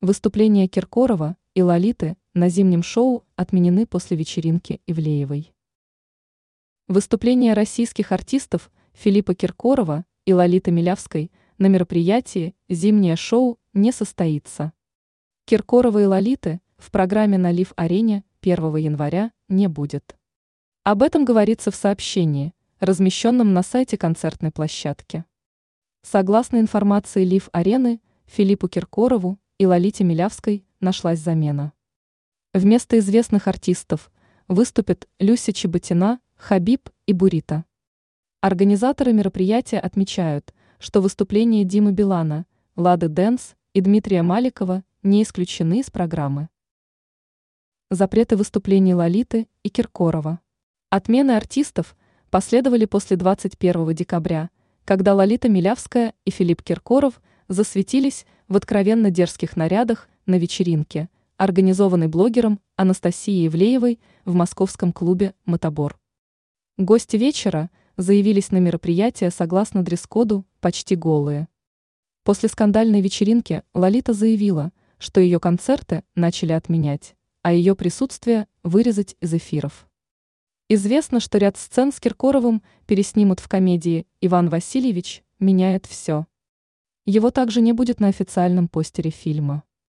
Выступления Киркорова и Лолиты на зимнем шоу отменены после вечеринки Ивлеевой. Выступления российских артистов Филиппа Киркорова и Лолиты Милявской на мероприятии «Зимнее шоу» не состоится. Киркорова и Лолиты в программе на Лив-арене 1 января не будет. Об этом говорится в сообщении, размещенном на сайте концертной площадки. Согласно информации Лив-арены, Филиппу Киркорову и Лолите Милявской нашлась замена. Вместо известных артистов выступят Люся Чеботина, Хабиб и Бурита. Организаторы мероприятия отмечают, что выступления Димы Билана, Лады Дэнс и Дмитрия Маликова не исключены из программы. Запреты выступлений Лолиты и Киркорова. Отмены артистов последовали после 21 декабря, когда Лолита Милявская и Филипп Киркоров засветились в откровенно дерзких нарядах на вечеринке, организованной блогером Анастасией Ивлеевой в московском клубе «Мотобор». Гости вечера заявились на мероприятие согласно дресс-коду «почти голые». После скандальной вечеринки Лолита заявила, что ее концерты начали отменять, а ее присутствие вырезать из эфиров. Известно, что ряд сцен с Киркоровым переснимут в комедии «Иван Васильевич меняет все». Его также не будет на официальном постере фильма.